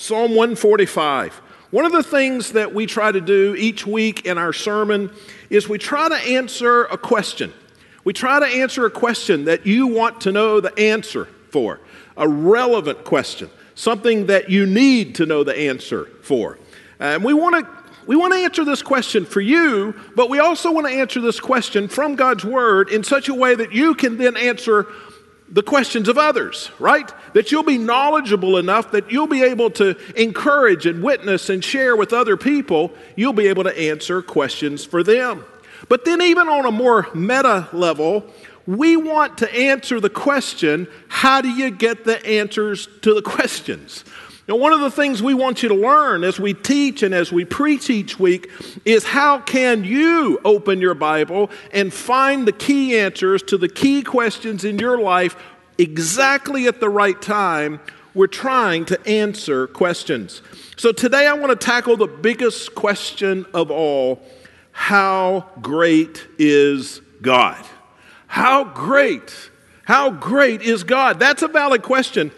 Psalm 145. One of the things that we try to do each week in our sermon is we try to answer a question. We try to answer a question that you want to know the answer for, a relevant question, something that you need to know the answer for. And we want to we want to answer this question for you, but we also want to answer this question from God's Word in such a way that you can then answer the questions of others, right? That you'll be knowledgeable enough that you'll be able to encourage and witness and share with other people. You'll be able to answer questions for them. But then, even on a more meta level, we want to answer the question how do you get the answers to the questions? Now, one of the things we want you to learn as we teach and as we preach each week is how can you open your Bible and find the key answers to the key questions in your life exactly at the right time? We're trying to answer questions. So today I want to tackle the biggest question of all How great is God? How great? How great is God? That's a valid question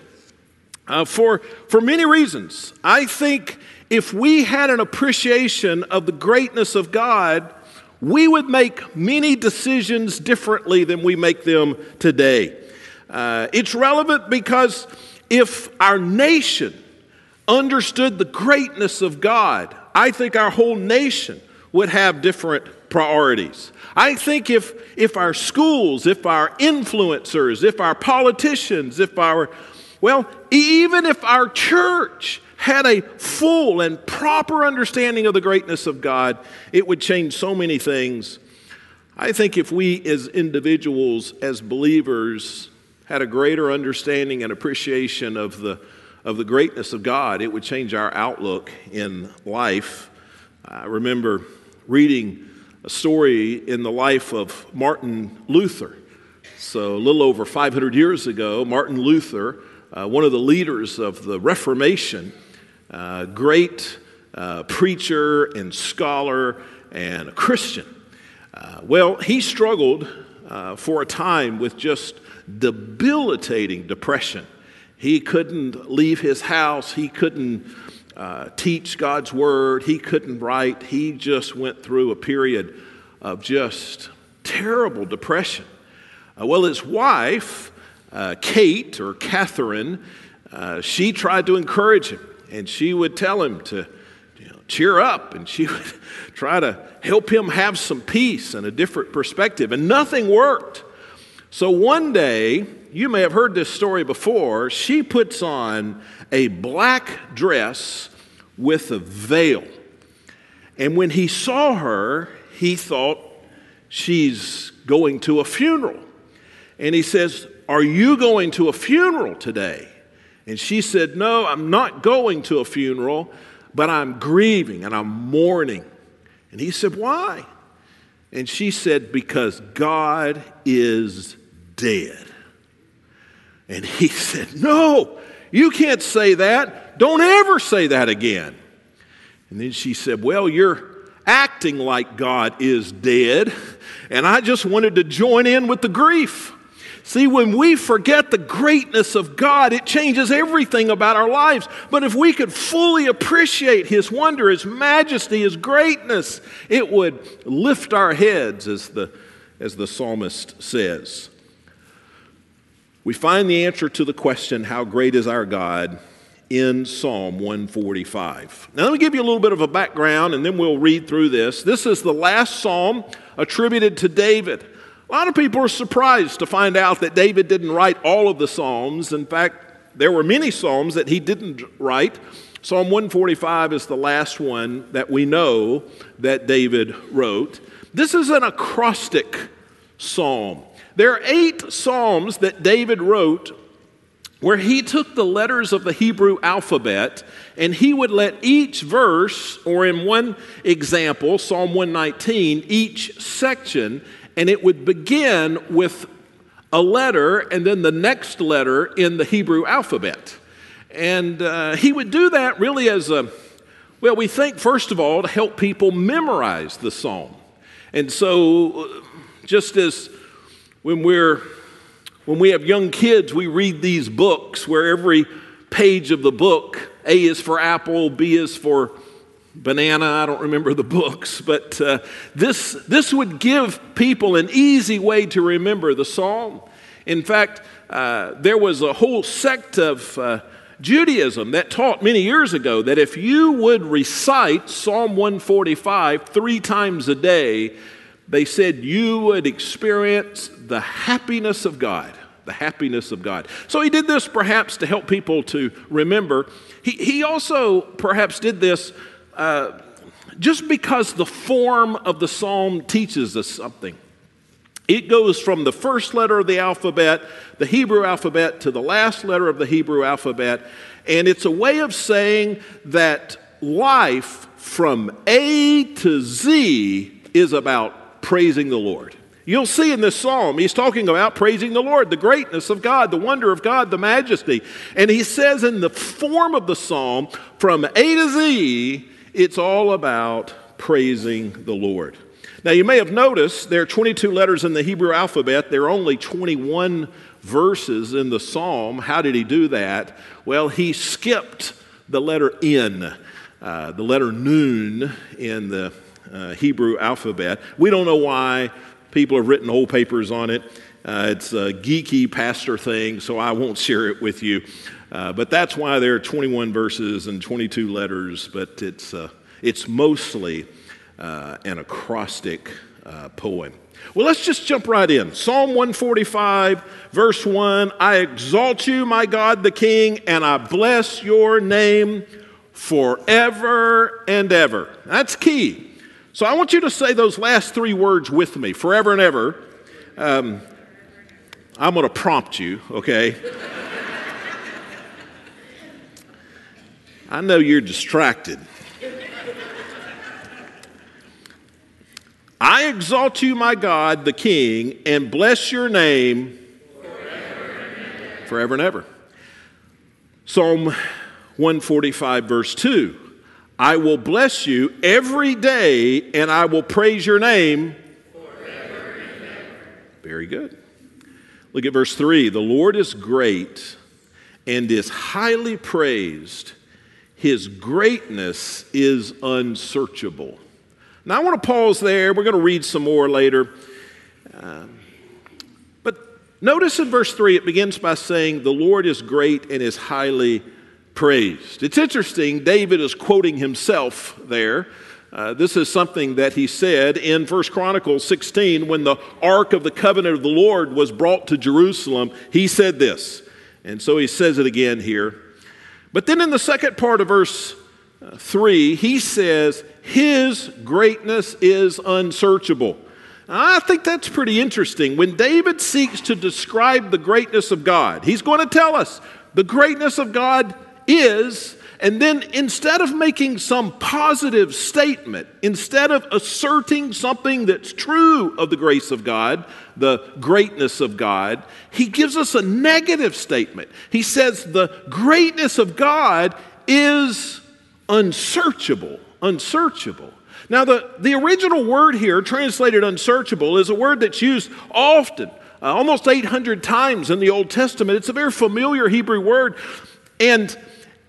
uh, for, for many reasons. I think if we had an appreciation of the greatness of God, we would make many decisions differently than we make them today. Uh, it's relevant because if our nation understood the greatness of God, I think our whole nation would have different priorities. I think if, if our schools, if our influencers, if our politicians, if our well, even if our church had a full and proper understanding of the greatness of God, it would change so many things. I think if we as individuals, as believers, had a greater understanding and appreciation of the, of the greatness of God, it would change our outlook in life. I remember reading a story in the life of Martin Luther. So, a little over 500 years ago, Martin Luther uh, one of the leaders of the Reformation, uh, great uh, preacher and scholar and a Christian. Uh, well, he struggled uh, for a time with just debilitating depression. He couldn't leave his house, he couldn't uh, teach God's word, he couldn't write. He just went through a period of just terrible depression. well, his wife, uh, Kate or Catherine, uh, she tried to encourage him and she would tell him to you know, cheer up and she would try to help him have some peace and a different perspective. And nothing worked. So one day, you may have heard this story before, she puts on a black dress with a veil. And when he saw her, he thought she's going to a funeral. And he says, are you going to a funeral today? And she said, No, I'm not going to a funeral, but I'm grieving and I'm mourning. And he said, Why? And she said, Because God is dead. And he said, No, you can't say that. Don't ever say that again. And then she said, Well, you're acting like God is dead, and I just wanted to join in with the grief. See, when we forget the greatness of God, it changes everything about our lives. But if we could fully appreciate His wonder, His majesty, His greatness, it would lift our heads, as the, as the psalmist says. We find the answer to the question, How great is our God? in Psalm 145. Now, let me give you a little bit of a background and then we'll read through this. This is the last psalm attributed to David. A lot of people are surprised to find out that David didn't write all of the Psalms. In fact, there were many Psalms that he didn't write. Psalm 145 is the last one that we know that David wrote. This is an acrostic psalm. There are eight psalms that David wrote where he took the letters of the Hebrew alphabet and he would let each verse, or in one example, Psalm 119, each section, and it would begin with a letter and then the next letter in the Hebrew alphabet. And uh, he would do that really as a, well, we think, first of all, to help people memorize the psalm. And so, uh, just as when we're when we have young kids, we read these books where every page of the book A is for apple, B is for banana. I don't remember the books, but uh, this, this would give people an easy way to remember the psalm. In fact, uh, there was a whole sect of uh, Judaism that taught many years ago that if you would recite Psalm 145 three times a day, they said you would experience the happiness of God. The happiness of God. So he did this perhaps to help people to remember. He, he also perhaps did this uh, just because the form of the psalm teaches us something. It goes from the first letter of the alphabet, the Hebrew alphabet, to the last letter of the Hebrew alphabet. And it's a way of saying that life from A to Z is about praising the Lord. You'll see in this psalm, he's talking about praising the Lord, the greatness of God, the wonder of God, the majesty. And he says in the form of the psalm, from A to Z, it's all about praising the Lord. Now, you may have noticed there are 22 letters in the Hebrew alphabet. There are only 21 verses in the psalm. How did he do that? Well, he skipped the letter N, uh, the letter Nun in the uh, Hebrew alphabet. We don't know why. People have written whole papers on it. Uh, it's a geeky pastor thing, so I won't share it with you. Uh, but that's why there are 21 verses and 22 letters, but it's, uh, it's mostly uh, an acrostic uh, poem. Well, let's just jump right in. Psalm 145, verse 1 I exalt you, my God the King, and I bless your name forever and ever. That's key. So I want you to say those last three words with me forever and ever. Um, I'm going to prompt you, okay? I know you're distracted. I exalt you, my God, the King, and bless your name forever and ever. Psalm 145, verse 2 I will bless you every day, and I will praise your name. Very good. Look at verse 3 The Lord is great and is highly praised, his greatness is unsearchable. Now, I want to pause there. We're going to read some more later. Um, but notice in verse 3, it begins by saying, The Lord is great and is highly praised. It's interesting, David is quoting himself there. Uh, this is something that he said in 1 Chronicles 16 when the Ark of the Covenant of the Lord was brought to Jerusalem. He said this. And so he says it again here. But then in the second part of verse uh, 3, he says, His greatness is unsearchable. I think that's pretty interesting. When David seeks to describe the greatness of God, he's going to tell us the greatness of God is, and then instead of making some positive statement, instead of asserting something that's true of the grace of God, the greatness of God, he gives us a negative statement. He says the greatness of God is unsearchable, unsearchable. Now, the, the original word here, translated unsearchable, is a word that's used often, uh, almost 800 times in the Old Testament. It's a very familiar Hebrew word, and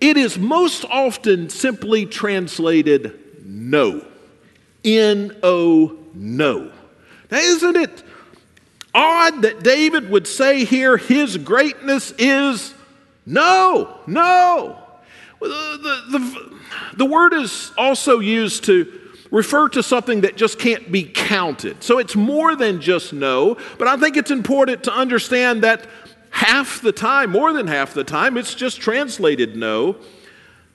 it is most often simply translated no. N O, no. Now, isn't it odd that David would say here his greatness is no, no? The, the, the, the word is also used to refer to something that just can't be counted. So it's more than just no, but I think it's important to understand that half the time, more than half the time, it's just translated no.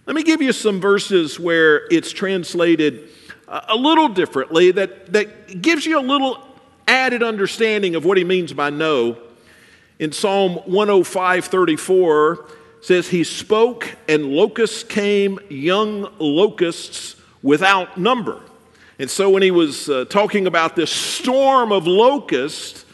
Let me give you some verses where it's translated a little differently that, that gives you a little added understanding of what he means by no. In Psalm 105 34, says he spoke and locusts came, young locusts without number. And so when he was uh, talking about this storm of locusts,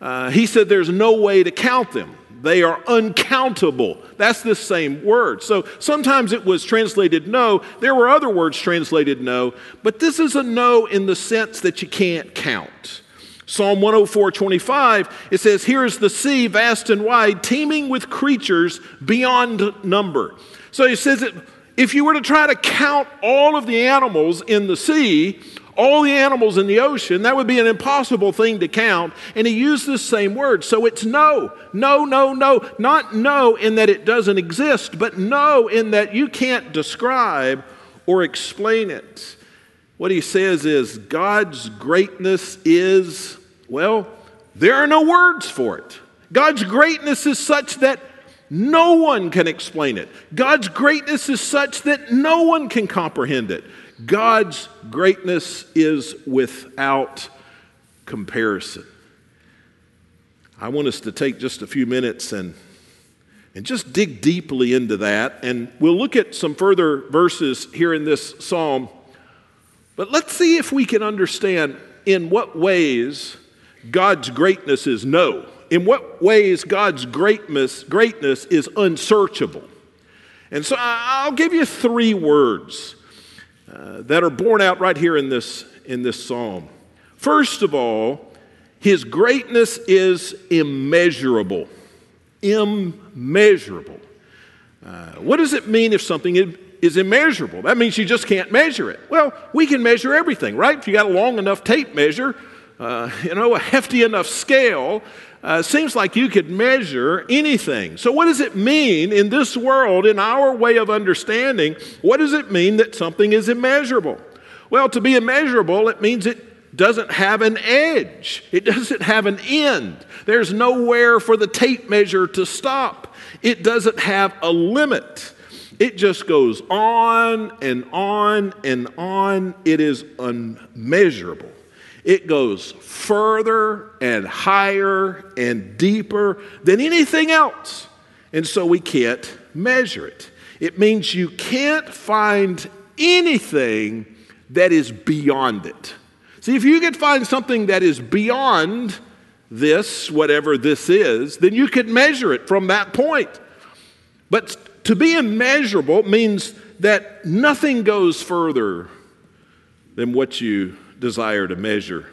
uh, he said there's no way to count them. They are uncountable. That's the same word. So sometimes it was translated no. There were other words translated no, but this is a no in the sense that you can't count. Psalm 104 25, it says, Here is the sea, vast and wide, teeming with creatures beyond number. So he says it if you were to try to count all of the animals in the sea, all the animals in the ocean, that would be an impossible thing to count. And he used this same word. So it's no, no, no, no. Not no in that it doesn't exist, but no in that you can't describe or explain it. What he says is God's greatness is, well, there are no words for it. God's greatness is such that no one can explain it. God's greatness is such that no one can comprehend it. God's greatness is without comparison. I want us to take just a few minutes and, and just dig deeply into that. And we'll look at some further verses here in this psalm. But let's see if we can understand in what ways God's greatness is no. In what ways God's greatness, greatness is unsearchable. And so I'll give you three words uh, that are borne out right here in this, in this psalm. First of all, his greatness is immeasurable. Immeasurable. Uh, what does it mean if something is immeasurable? That means you just can't measure it. Well, we can measure everything, right? If you got a long enough tape measure, uh, you know, a hefty enough scale, uh, seems like you could measure anything. So, what does it mean in this world, in our way of understanding? What does it mean that something is immeasurable? Well, to be immeasurable, it means it doesn't have an edge, it doesn't have an end. There's nowhere for the tape measure to stop, it doesn't have a limit. It just goes on and on and on. It is unmeasurable. It goes further and higher and deeper than anything else. And so we can't measure it. It means you can't find anything that is beyond it. See, if you could find something that is beyond this, whatever this is, then you could measure it from that point. But to be immeasurable means that nothing goes further than what you desire to measure.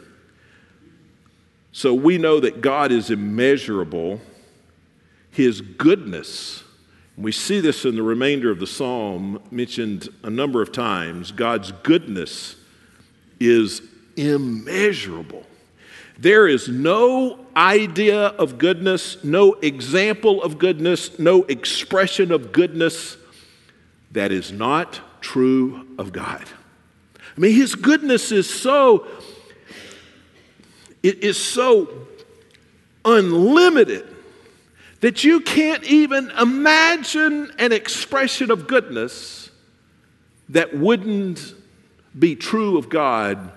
So we know that God is immeasurable. His goodness, we see this in the remainder of the psalm mentioned a number of times. God's goodness is immeasurable. There is no idea of goodness, no example of goodness, no expression of goodness that is not true of God. I mean, his goodness is so, it is so unlimited that you can't even imagine an expression of goodness that wouldn't be true of God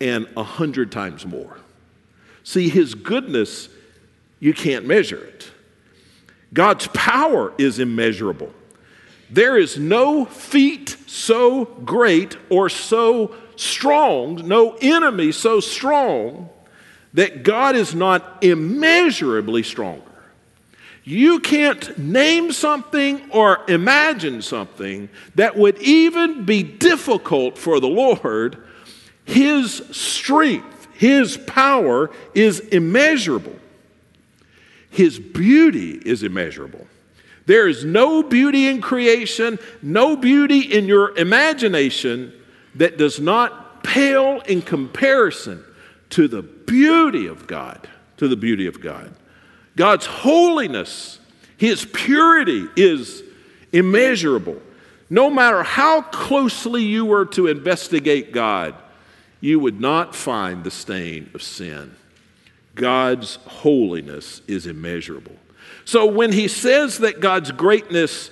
and a hundred times more. See, his goodness, you can't measure it. God's power is immeasurable. There is no feat so great or so strong, no enemy so strong that God is not immeasurably stronger. You can't name something or imagine something that would even be difficult for the Lord. His strength, His power is immeasurable. His beauty is immeasurable. There is no beauty in creation, no beauty in your imagination that does not pale in comparison to the beauty of God, to the beauty of God. God's holiness, His purity is immeasurable. No matter how closely you were to investigate God, you would not find the stain of sin. God's holiness is immeasurable. So when he says that God's greatness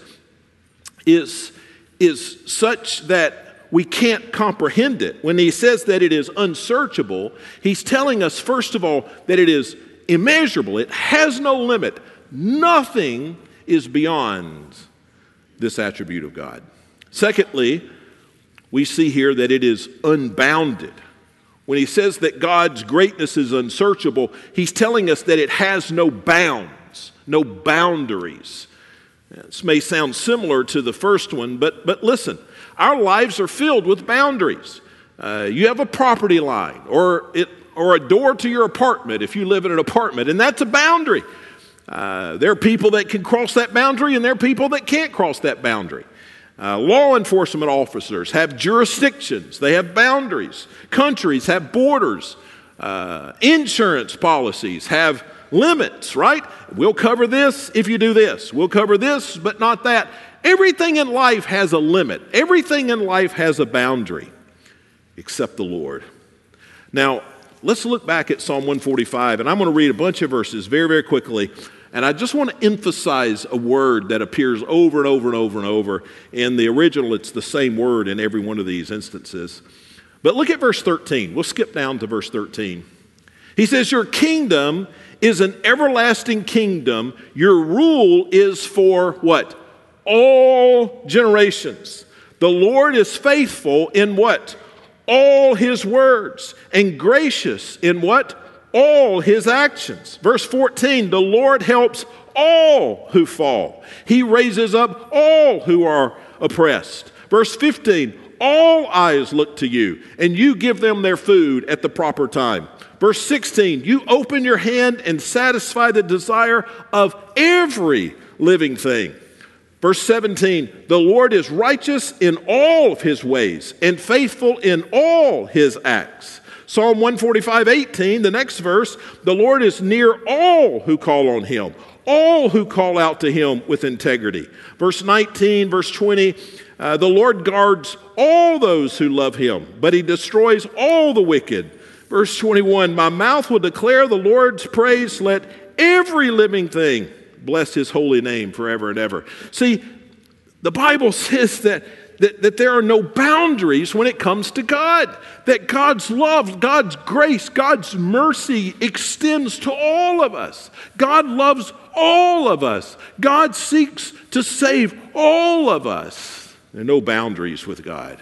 is, is such that we can't comprehend it, when he says that it is unsearchable, he's telling us, first of all, that it is immeasurable, it has no limit. Nothing is beyond this attribute of God. Secondly, we see here that it is unbounded. When he says that God's greatness is unsearchable, he's telling us that it has no bound no boundaries. This may sound similar to the first one, but, but listen, our lives are filled with boundaries. Uh, you have a property line or, it, or a door to your apartment if you live in an apartment, and that's a boundary. Uh, there are people that can cross that boundary, and there are people that can't cross that boundary. Uh, law enforcement officers have jurisdictions, they have boundaries. Countries have borders. Uh, insurance policies have limits, right? We'll cover this if you do this. We'll cover this, but not that. Everything in life has a limit, everything in life has a boundary, except the Lord. Now, let's look back at Psalm 145, and I'm going to read a bunch of verses very, very quickly. And I just want to emphasize a word that appears over and over and over and over. In the original, it's the same word in every one of these instances. But look at verse 13. We'll skip down to verse 13. He says, Your kingdom is an everlasting kingdom. Your rule is for what? All generations. The Lord is faithful in what? All his words, and gracious in what? all his actions. Verse 14 the Lord helps all who fall, he raises up all who are oppressed. Verse 15 all eyes look to you, and you give them their food at the proper time. Verse 16, you open your hand and satisfy the desire of every living thing. Verse 17, the Lord is righteous in all of his ways and faithful in all his acts. Psalm 145, 18, the next verse, the Lord is near all who call on him, all who call out to him with integrity. Verse 19, verse 20, uh, the Lord guards all those who love him, but he destroys all the wicked. Verse 21, my mouth will declare the Lord's praise. Let every living thing bless his holy name forever and ever. See, the Bible says that that, that there are no boundaries when it comes to God, that God's love, God's grace, God's mercy extends to all of us. God loves all of us. God seeks to save all of us. There are no boundaries with God.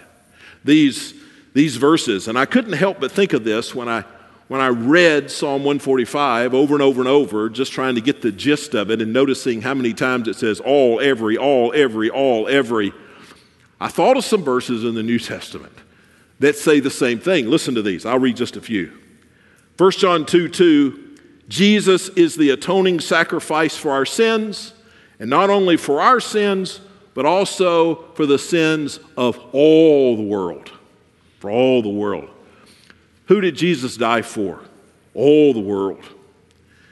These, these verses, and I couldn't help but think of this when I when I read Psalm 145 over and over and over, just trying to get the gist of it and noticing how many times it says all, every, all, every, all, every. I thought of some verses in the New Testament that say the same thing. Listen to these. I'll read just a few. 1 John 2 2, Jesus is the atoning sacrifice for our sins, and not only for our sins, but also for the sins of all the world. For all the world. Who did Jesus die for? All the world.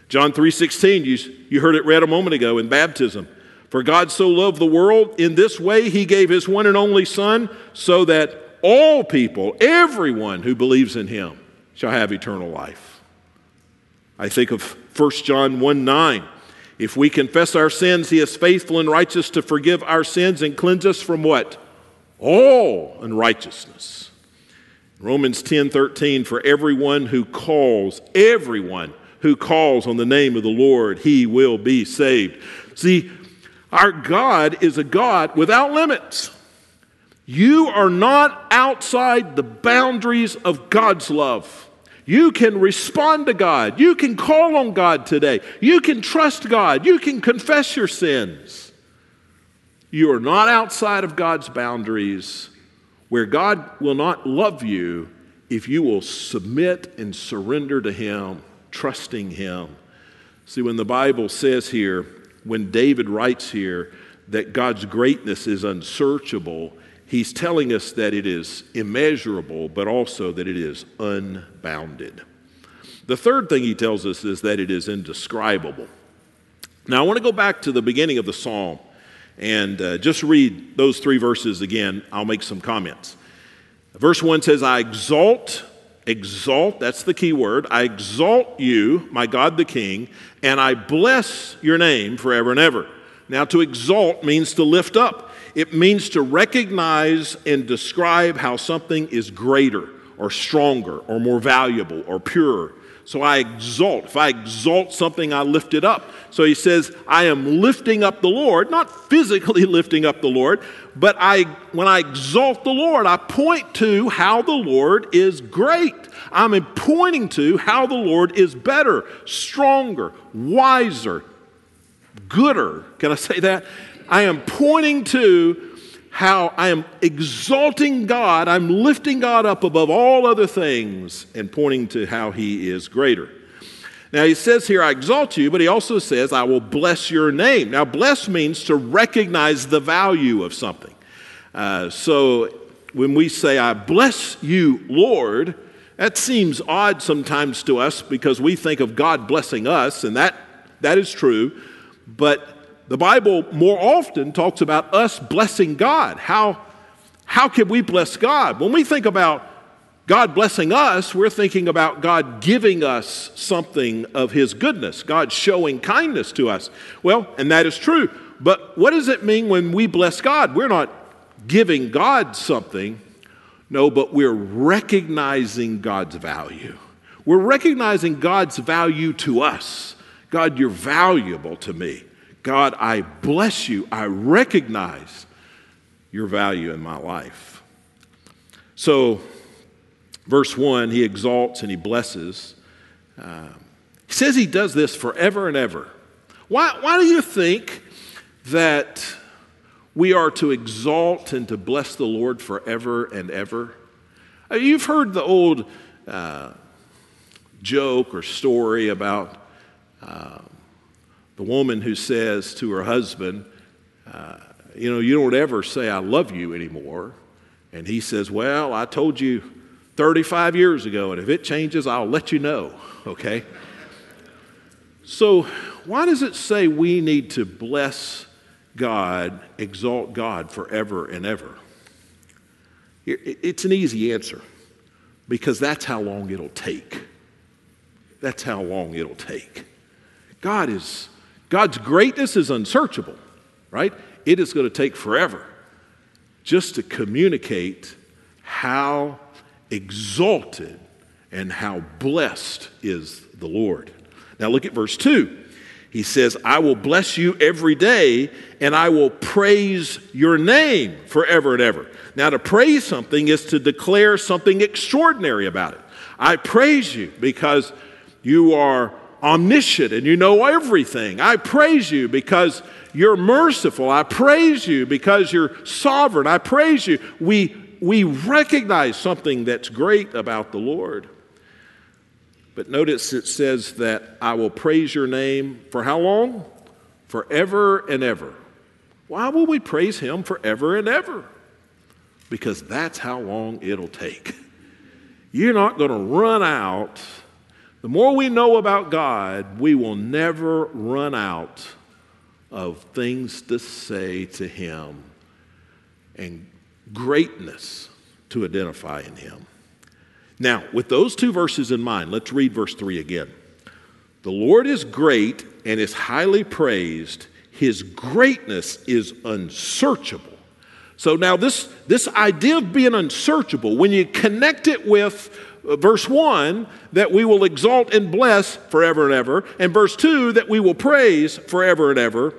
John 3:16, you, you heard it read a moment ago in baptism. For God so loved the world in this way, he gave his one and only Son, so that all people, everyone who believes in him, shall have eternal life. I think of 1 John 1 9. If we confess our sins, he is faithful and righteous to forgive our sins and cleanse us from what? All unrighteousness. Romans 10 13, for everyone who calls, everyone who calls on the name of the Lord, he will be saved. See, our God is a God without limits. You are not outside the boundaries of God's love. You can respond to God. You can call on God today. You can trust God. You can confess your sins. You are not outside of God's boundaries where God will not love you if you will submit and surrender to Him, trusting Him. See, when the Bible says here, when David writes here that God's greatness is unsearchable, he's telling us that it is immeasurable, but also that it is unbounded. The third thing he tells us is that it is indescribable. Now, I want to go back to the beginning of the psalm and uh, just read those three verses again. I'll make some comments. Verse 1 says, I exalt exalt, that's the key word. I exalt you, my God the King, and I bless your name forever and ever. Now, to exalt means to lift up, it means to recognize and describe how something is greater or stronger or more valuable or purer. So I exalt. If I exalt something, I lift it up. So he says, I am lifting up the Lord, not physically lifting up the Lord, but I, when I exalt the Lord, I point to how the Lord is great. I'm pointing to how the Lord is better, stronger, wiser, gooder. Can I say that? I am pointing to how I am exalting God, I'm lifting God up above all other things and pointing to how He is greater. Now, he says here, I exalt you, but he also says, I will bless your name. Now, bless means to recognize the value of something. Uh, so when we say, I bless you, Lord, that seems odd sometimes to us because we think of God blessing us, and that, that is true. But the Bible more often talks about us blessing God. How, how can we bless God? When we think about God blessing us, we're thinking about God giving us something of His goodness, God showing kindness to us. Well, and that is true. But what does it mean when we bless God? We're not giving God something, no, but we're recognizing God's value. We're recognizing God's value to us. God, you're valuable to me. God, I bless you. I recognize your value in my life. So, verse 1, he exalts and he blesses. Uh, he says he does this forever and ever. Why, why do you think that we are to exalt and to bless the Lord forever and ever. Uh, you've heard the old uh, joke or story about uh, the woman who says to her husband, uh, You know, you don't ever say, I love you anymore. And he says, Well, I told you 35 years ago, and if it changes, I'll let you know, okay? So, why does it say we need to bless God, exalt God forever and ever? It's an easy answer because that's how long it'll take. That's how long it'll take. God is God's greatness is unsearchable, right? It is going to take forever just to communicate how exalted and how blessed is the Lord. Now look at verse 2. He says, I will bless you every day and I will praise your name forever and ever. Now, to praise something is to declare something extraordinary about it. I praise you because you are omniscient and you know everything. I praise you because you're merciful. I praise you because you're sovereign. I praise you. We, we recognize something that's great about the Lord. But notice it says that I will praise your name for how long? Forever and ever. Why will we praise him forever and ever? Because that's how long it'll take. You're not going to run out. The more we know about God, we will never run out of things to say to him and greatness to identify in him. Now, with those two verses in mind, let's read verse 3 again. The Lord is great and is highly praised. His greatness is unsearchable. So now this, this idea of being unsearchable, when you connect it with Uh, verse 1, that we will exalt and bless forever and ever, and verse 2, that we will praise forever and ever,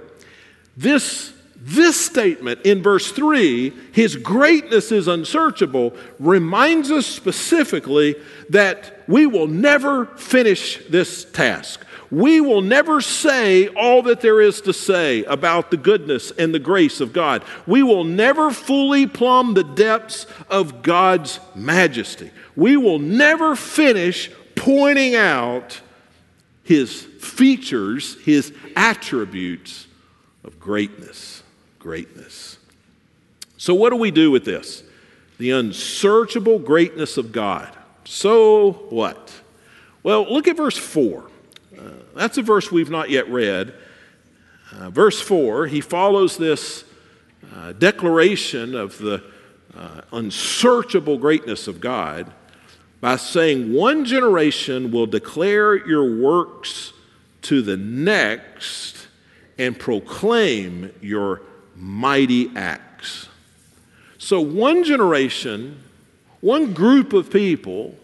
this this statement in verse 3, his greatness is unsearchable, reminds us specifically that we will never finish this task. We will never say all that there is to say about the goodness and the grace of God. We will never fully plumb the depths of God's majesty. We will never finish pointing out his features, his attributes of greatness greatness. So, what do we do with this? The unsearchable greatness of God. So what? Well, look at verse 4. That's a verse we've not yet read. Uh, verse 4, he follows this uh, declaration of the uh, unsearchable greatness of God by saying, One generation will declare your works to the next and proclaim your mighty acts. So, one generation, one group of people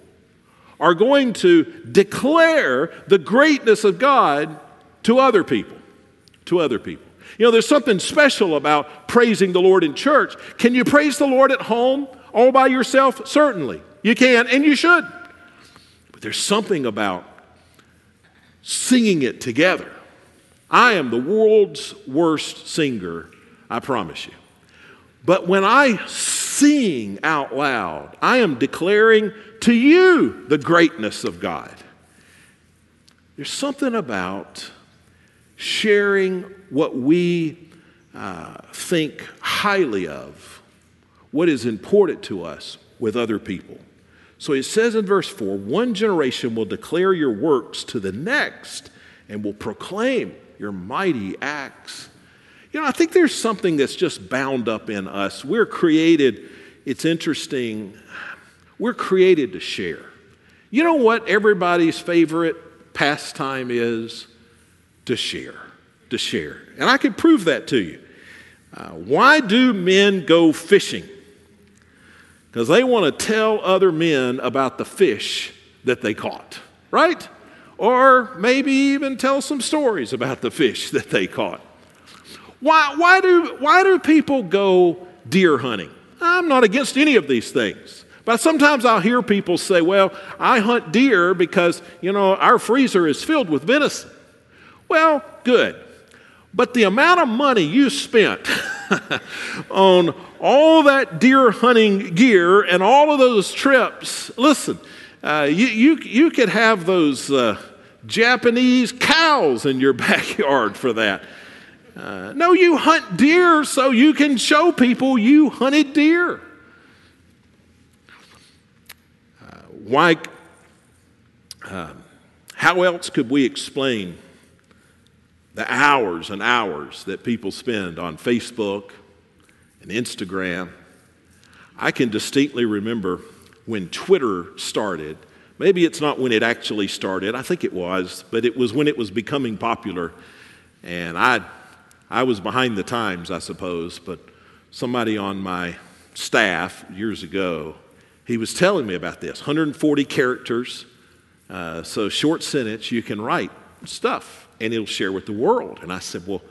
are going to declare the greatness of God to other people. To other people. You know, there's something special about praising the Lord in church. Can you praise the Lord at home all by yourself? Certainly. You can, and you should. But there's something about singing it together. I am the world's worst singer I promise you. But when I sing out loud, I am declaring to you the greatness of God. There's something about sharing what we uh, think highly of what is important to us with other people. So it says in verse 4 one generation will declare your works to the next and will proclaim your mighty acts. You know, I think there's something that's just bound up in us. We're created, it's interesting, we're created to share. You know what everybody's favorite pastime is? To share. To share. And I can prove that to you. Uh, why do men go fishing? Because they want to tell other men about the fish that they caught, right? Or maybe even tell some stories about the fish that they caught. Why, why, do, why do people go deer hunting? I'm not against any of these things. But sometimes I'll hear people say, well, I hunt deer because, you know, our freezer is filled with venison. Well, good. But the amount of money you spent on all that deer hunting gear and all of those trips, listen, uh, you, you, you could have those uh, Japanese cows in your backyard for that. Uh, no, you hunt deer so you can show people you hunted deer. Uh, why? Uh, how else could we explain the hours and hours that people spend on Facebook and Instagram? I can distinctly remember when Twitter started. Maybe it's not when it actually started, I think it was, but it was when it was becoming popular. And I I was behind the times, I suppose, but somebody on my staff years ago, he was telling me about this 140 characters, uh, so short sentence, you can write stuff and it'll share with the world. And I said, Well,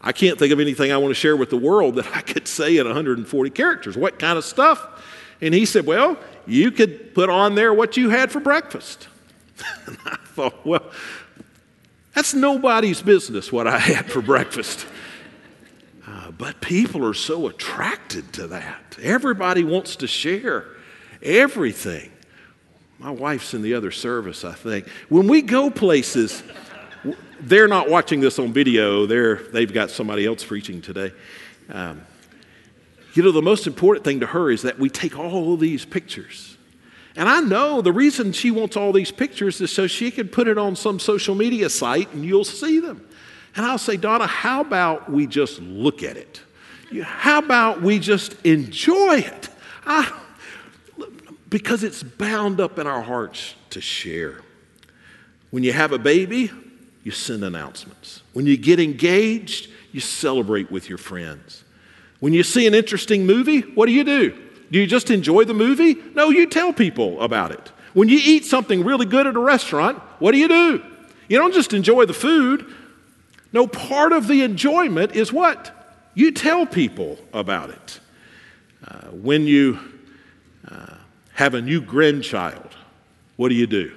I can't think of anything I want to share with the world that I could say in 140 characters. What kind of stuff? And he said, Well, you could put on there what you had for breakfast. and I thought, Well, that's nobody's business what I had for breakfast. Uh, but people are so attracted to that. Everybody wants to share everything. My wife's in the other service, I think. When we go places, they're not watching this on video, they're, they've got somebody else preaching today. Um, you know, the most important thing to her is that we take all of these pictures and I know the reason she wants all these pictures is so she can put it on some social media site and you'll see them. And I'll say, Donna, how about we just look at it? How about we just enjoy it? I, because it's bound up in our hearts to share. When you have a baby, you send announcements. When you get engaged, you celebrate with your friends. When you see an interesting movie, what do you do? Do you just enjoy the movie? No, you tell people about it. When you eat something really good at a restaurant, what do you do? You don't just enjoy the food. No, part of the enjoyment is what? You tell people about it. Uh, when you have a new grandchild, what do you do?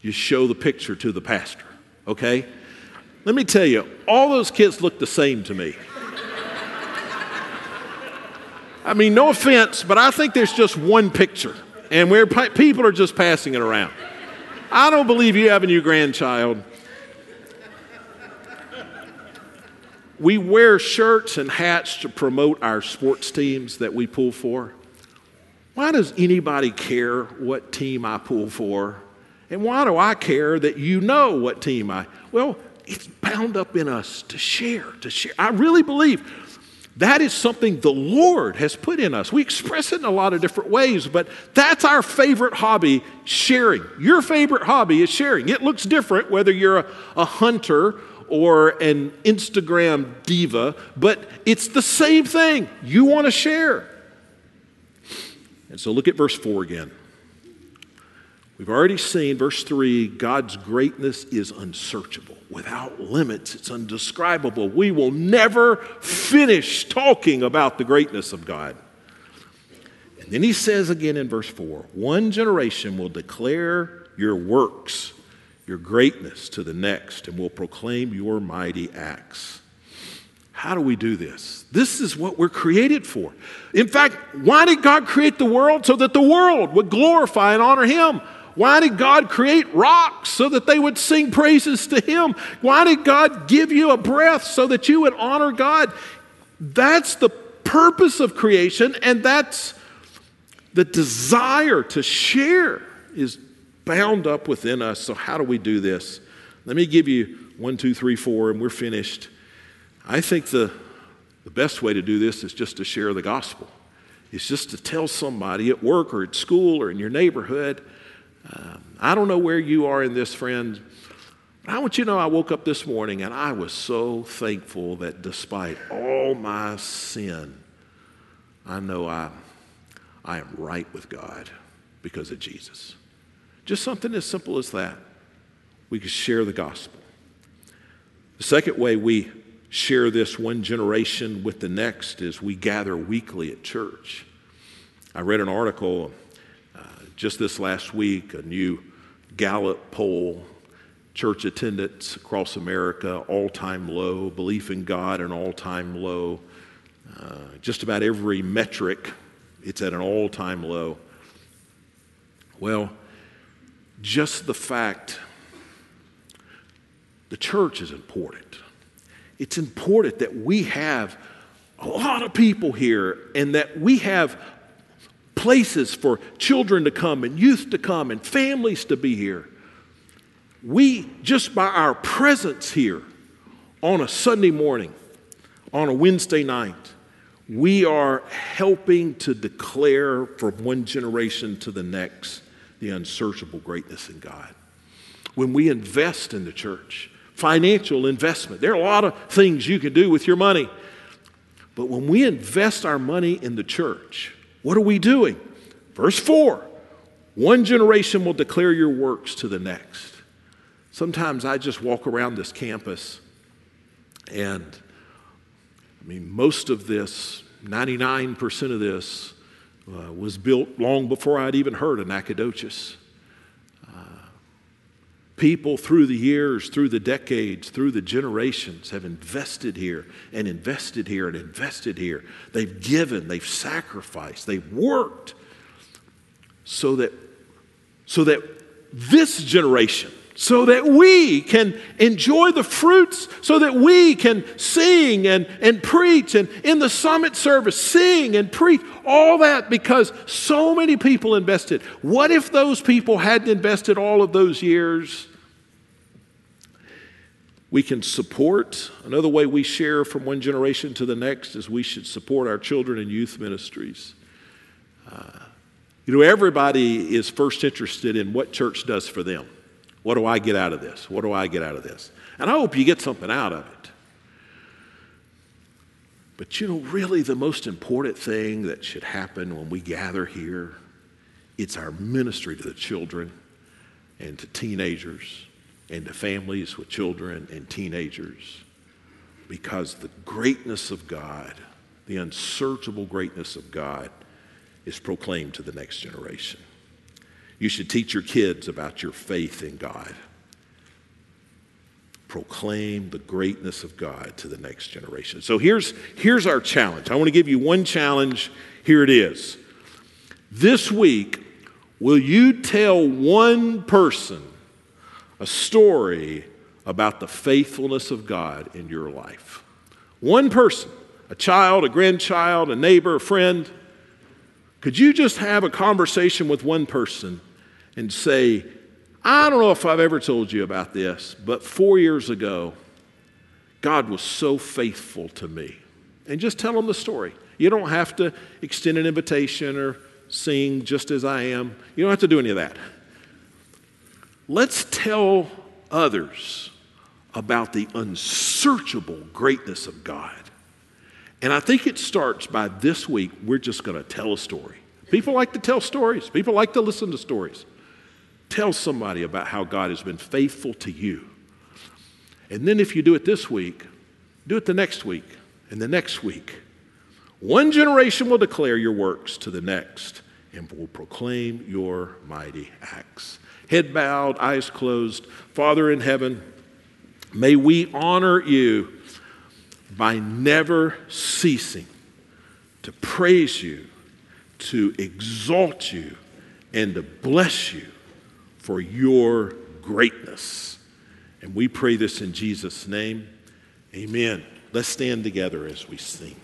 You show the picture to the pastor, okay? Let me tell you, all those kids look the same to me. I mean, no offense, but I think there's just one picture, and where people are just passing it around. I don't believe you have a new grandchild. We wear shirts and hats to promote our sports teams that we pull for. Why does anybody care what team I pull for? And why do I care that you know what team I? Well, it's bound up in us to share, to share. I really believe that is something the Lord has put in us. We express it in a lot of different ways, but that's our favorite hobby sharing. Your favorite hobby is sharing. It looks different whether you're a, a hunter or an Instagram diva, but it's the same thing. You want to share. And so look at verse 4 again. We've already seen, verse 3, God's greatness is unsearchable. Without limits, it's undescribable. We will never finish talking about the greatness of God. And then he says again in verse 4 one generation will declare your works, your greatness to the next, and will proclaim your mighty acts. How do we do this? This is what we're created for. In fact, why did God create the world? So that the world would glorify and honor Him. Why did God create rocks so that they would sing praises to Him? Why did God give you a breath so that you would honor God? That's the purpose of creation, and that's the desire to share is bound up within us. So, how do we do this? Let me give you one, two, three, four, and we're finished. I think the, the best way to do this is just to share the gospel. It's just to tell somebody at work or at school or in your neighborhood. Um, I don't know where you are in this, friend. But I want you to know I woke up this morning and I was so thankful that despite all my sin, I know I, I am right with God because of Jesus. Just something as simple as that. We could share the gospel. The second way we share this one generation with the next as we gather weekly at church. I read an article uh, just this last week, a new Gallup poll, church attendance across America, all time low, belief in God, an all time low. Uh, just about every metric, it's at an all time low. Well, just the fact the church is important it's important that we have a lot of people here and that we have places for children to come and youth to come and families to be here. We, just by our presence here on a Sunday morning, on a Wednesday night, we are helping to declare from one generation to the next the unsearchable greatness in God. When we invest in the church, financial investment. There are a lot of things you can do with your money. But when we invest our money in the church, what are we doing? Verse 4 one generation will declare your works to the next. Sometimes I just walk around this campus and I mean, most of this, 99% of this, uh, was built long before I'd even heard of Nacogdoches people through the years, through the decades, through the generations have invested here and invested here and invested here. They've given, they've sacrificed, they've worked so that, so that this generation, so that we can enjoy the fruits, so that we can sing and, and preach and in the summit service, sing and preach, all that because so many people invested. What if those people hadn't invested all of those years? We can support. Another way we share from one generation to the next is we should support our children and youth ministries. Uh, you know, everybody is first interested in what church does for them. What do I get out of this? What do I get out of this? And I hope you get something out of it. But you know, really, the most important thing that should happen when we gather here, it's our ministry to the children and to teenagers and to families with children and teenagers because the greatness of God, the unsearchable greatness of God, is proclaimed to the next generation. You should teach your kids about your faith in God. Proclaim the greatness of God to the next generation. So here's, here's our challenge. I want to give you one challenge. Here it is. This week, will you tell one person a story about the faithfulness of God in your life. One person, a child, a grandchild, a neighbor, a friend, could you just have a conversation with one person and say, I don't know if I've ever told you about this, but four years ago, God was so faithful to me. And just tell them the story. You don't have to extend an invitation or sing just as I am. You don't have to do any of that. Let's tell others about the unsearchable greatness of God. And I think it starts by this week, we're just going to tell a story. People like to tell stories, people like to listen to stories. Tell somebody about how God has been faithful to you. And then if you do it this week, do it the next week and the next week. One generation will declare your works to the next and will proclaim your mighty acts head bowed, eyes closed. Father in heaven, may we honor you by never ceasing to praise you, to exalt you, and to bless you for your greatness. And we pray this in Jesus' name. Amen. Let's stand together as we sing.